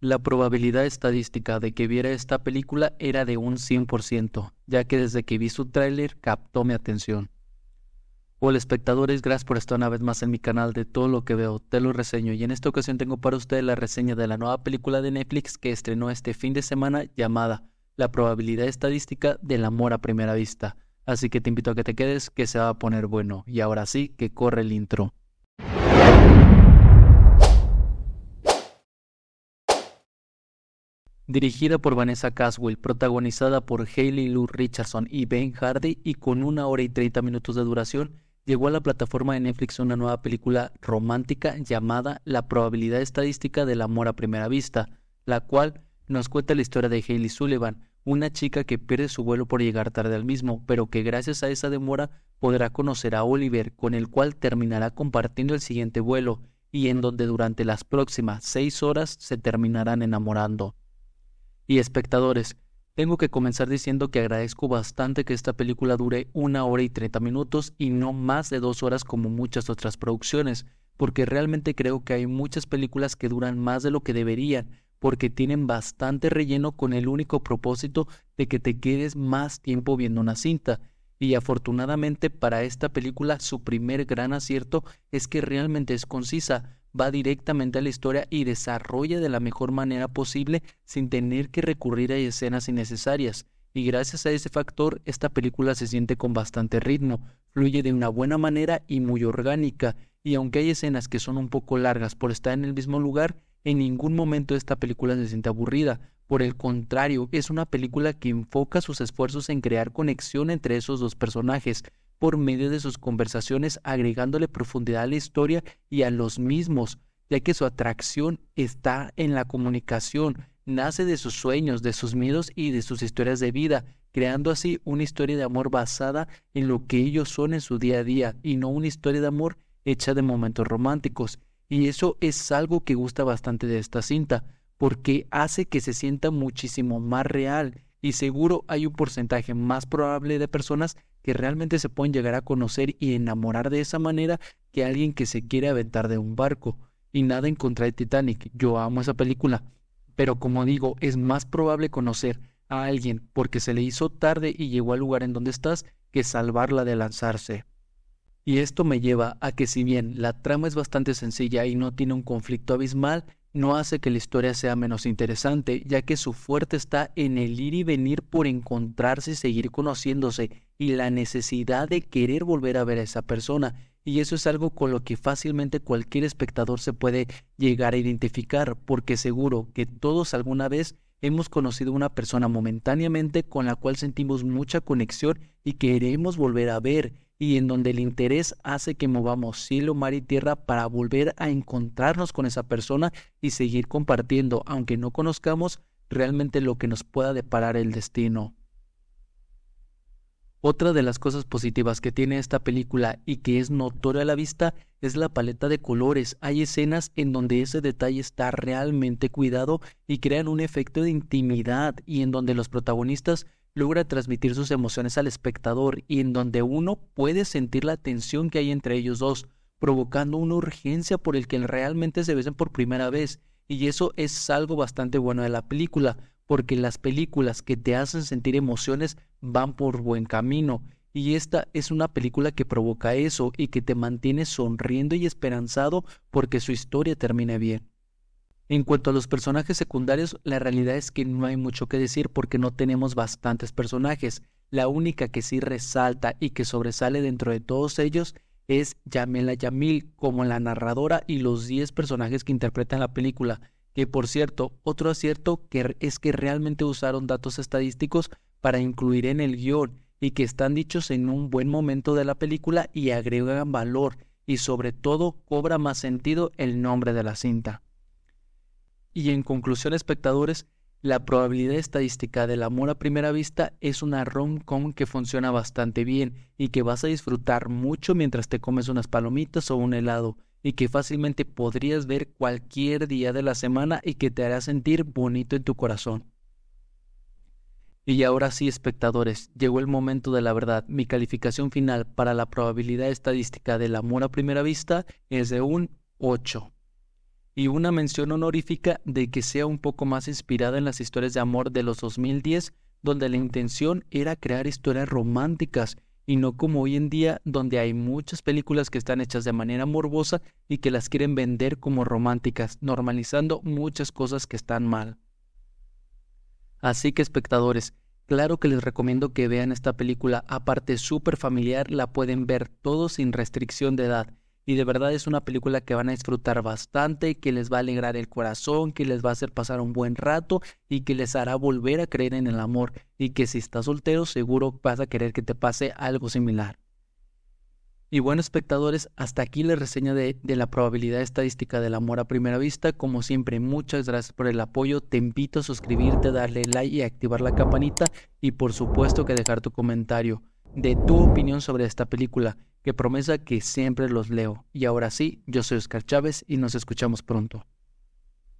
La probabilidad estadística de que viera esta película era de un 100%, ya que desde que vi su tráiler captó mi atención. Hola espectadores, gracias por estar una vez más en mi canal de todo lo que veo, te lo reseño y en esta ocasión tengo para ustedes la reseña de la nueva película de Netflix que estrenó este fin de semana llamada La probabilidad estadística del amor a primera vista. Así que te invito a que te quedes, que se va a poner bueno. Y ahora sí, que corre el intro. Dirigida por Vanessa Caswell, protagonizada por Hayley Lou Richardson y Ben Hardy y con una hora y treinta minutos de duración, llegó a la plataforma de Netflix una nueva película romántica llamada La probabilidad estadística del amor a primera vista, la cual nos cuenta la historia de Hayley Sullivan, una chica que pierde su vuelo por llegar tarde al mismo, pero que gracias a esa demora podrá conocer a Oliver, con el cual terminará compartiendo el siguiente vuelo, y en donde durante las próximas seis horas se terminarán enamorando y espectadores, tengo que comenzar diciendo que agradezco bastante que esta película dure una hora y treinta minutos y no más de dos horas como muchas otras producciones, porque realmente creo que hay muchas películas que duran más de lo que deberían, porque tienen bastante relleno con el único propósito de que te quedes más tiempo viendo una cinta. Y afortunadamente para esta película su primer gran acierto es que realmente es concisa, va directamente a la historia y desarrolla de la mejor manera posible sin tener que recurrir a escenas innecesarias. Y gracias a ese factor, esta película se siente con bastante ritmo, fluye de una buena manera y muy orgánica, y aunque hay escenas que son un poco largas por estar en el mismo lugar, en ningún momento esta película se siente aburrida. Por el contrario, es una película que enfoca sus esfuerzos en crear conexión entre esos dos personajes, por medio de sus conversaciones agregándole profundidad a la historia y a los mismos, ya que su atracción está en la comunicación, nace de sus sueños, de sus miedos y de sus historias de vida, creando así una historia de amor basada en lo que ellos son en su día a día y no una historia de amor hecha de momentos románticos. Y eso es algo que gusta bastante de esta cinta, porque hace que se sienta muchísimo más real y seguro hay un porcentaje más probable de personas que realmente se pueden llegar a conocer y enamorar de esa manera que alguien que se quiere aventar de un barco. Y nada en contra de Titanic, yo amo esa película. Pero como digo, es más probable conocer a alguien porque se le hizo tarde y llegó al lugar en donde estás que salvarla de lanzarse. Y esto me lleva a que si bien la trama es bastante sencilla y no tiene un conflicto abismal, no hace que la historia sea menos interesante, ya que su fuerte está en el ir y venir por encontrarse y seguir conociéndose y la necesidad de querer volver a ver a esa persona. Y eso es algo con lo que fácilmente cualquier espectador se puede llegar a identificar, porque seguro que todos alguna vez hemos conocido una persona momentáneamente con la cual sentimos mucha conexión y queremos volver a ver y en donde el interés hace que movamos cielo, mar y tierra para volver a encontrarnos con esa persona y seguir compartiendo, aunque no conozcamos realmente lo que nos pueda deparar el destino. Otra de las cosas positivas que tiene esta película y que es notoria a la vista es la paleta de colores. Hay escenas en donde ese detalle está realmente cuidado y crean un efecto de intimidad y en donde los protagonistas logra transmitir sus emociones al espectador y en donde uno puede sentir la tensión que hay entre ellos dos, provocando una urgencia por el que realmente se besen por primera vez. Y eso es algo bastante bueno de la película, porque las películas que te hacen sentir emociones van por buen camino. Y esta es una película que provoca eso y que te mantiene sonriendo y esperanzado porque su historia termine bien. En cuanto a los personajes secundarios, la realidad es que no hay mucho que decir porque no tenemos bastantes personajes. La única que sí resalta y que sobresale dentro de todos ellos es Yamela Yamil como la narradora y los 10 personajes que interpretan la película. Que por cierto, otro acierto que es que realmente usaron datos estadísticos para incluir en el guion y que están dichos en un buen momento de la película y agregan valor y sobre todo cobra más sentido el nombre de la cinta. Y en conclusión, espectadores, la probabilidad estadística del amor a primera vista es una rom-com que funciona bastante bien y que vas a disfrutar mucho mientras te comes unas palomitas o un helado y que fácilmente podrías ver cualquier día de la semana y que te hará sentir bonito en tu corazón. Y ahora sí, espectadores, llegó el momento de la verdad. Mi calificación final para la probabilidad estadística del amor a primera vista es de un 8. y una mención honorífica de que sea un poco más inspirada en las historias de amor de los 2010, donde la intención era crear historias románticas y no como hoy en día donde hay muchas películas que están hechas de manera morbosa y que las quieren vender como románticas, normalizando muchas cosas que están mal. Así que espectadores, claro que les recomiendo que vean esta película, aparte súper familiar, la pueden ver todo sin restricción de edad. Y de verdad es una película que van a disfrutar bastante, que les va a alegrar el corazón, que les va a hacer pasar un buen rato y que les hará volver a creer en el amor. Y que si estás soltero seguro vas a querer que te pase algo similar. Y bueno, espectadores, hasta aquí la reseña de, la probabilidad estadística del amor a primera vista. Como siempre, muchas gracias por el apoyo. Te invito a suscribirte, darle like y activar la campanita. Y por supuesto que dejar tu comentario de tu opinión sobre esta película, que promesa que siempre los leo. Y ahora sí, yo soy Oscar Chávez y nos escuchamos pronto.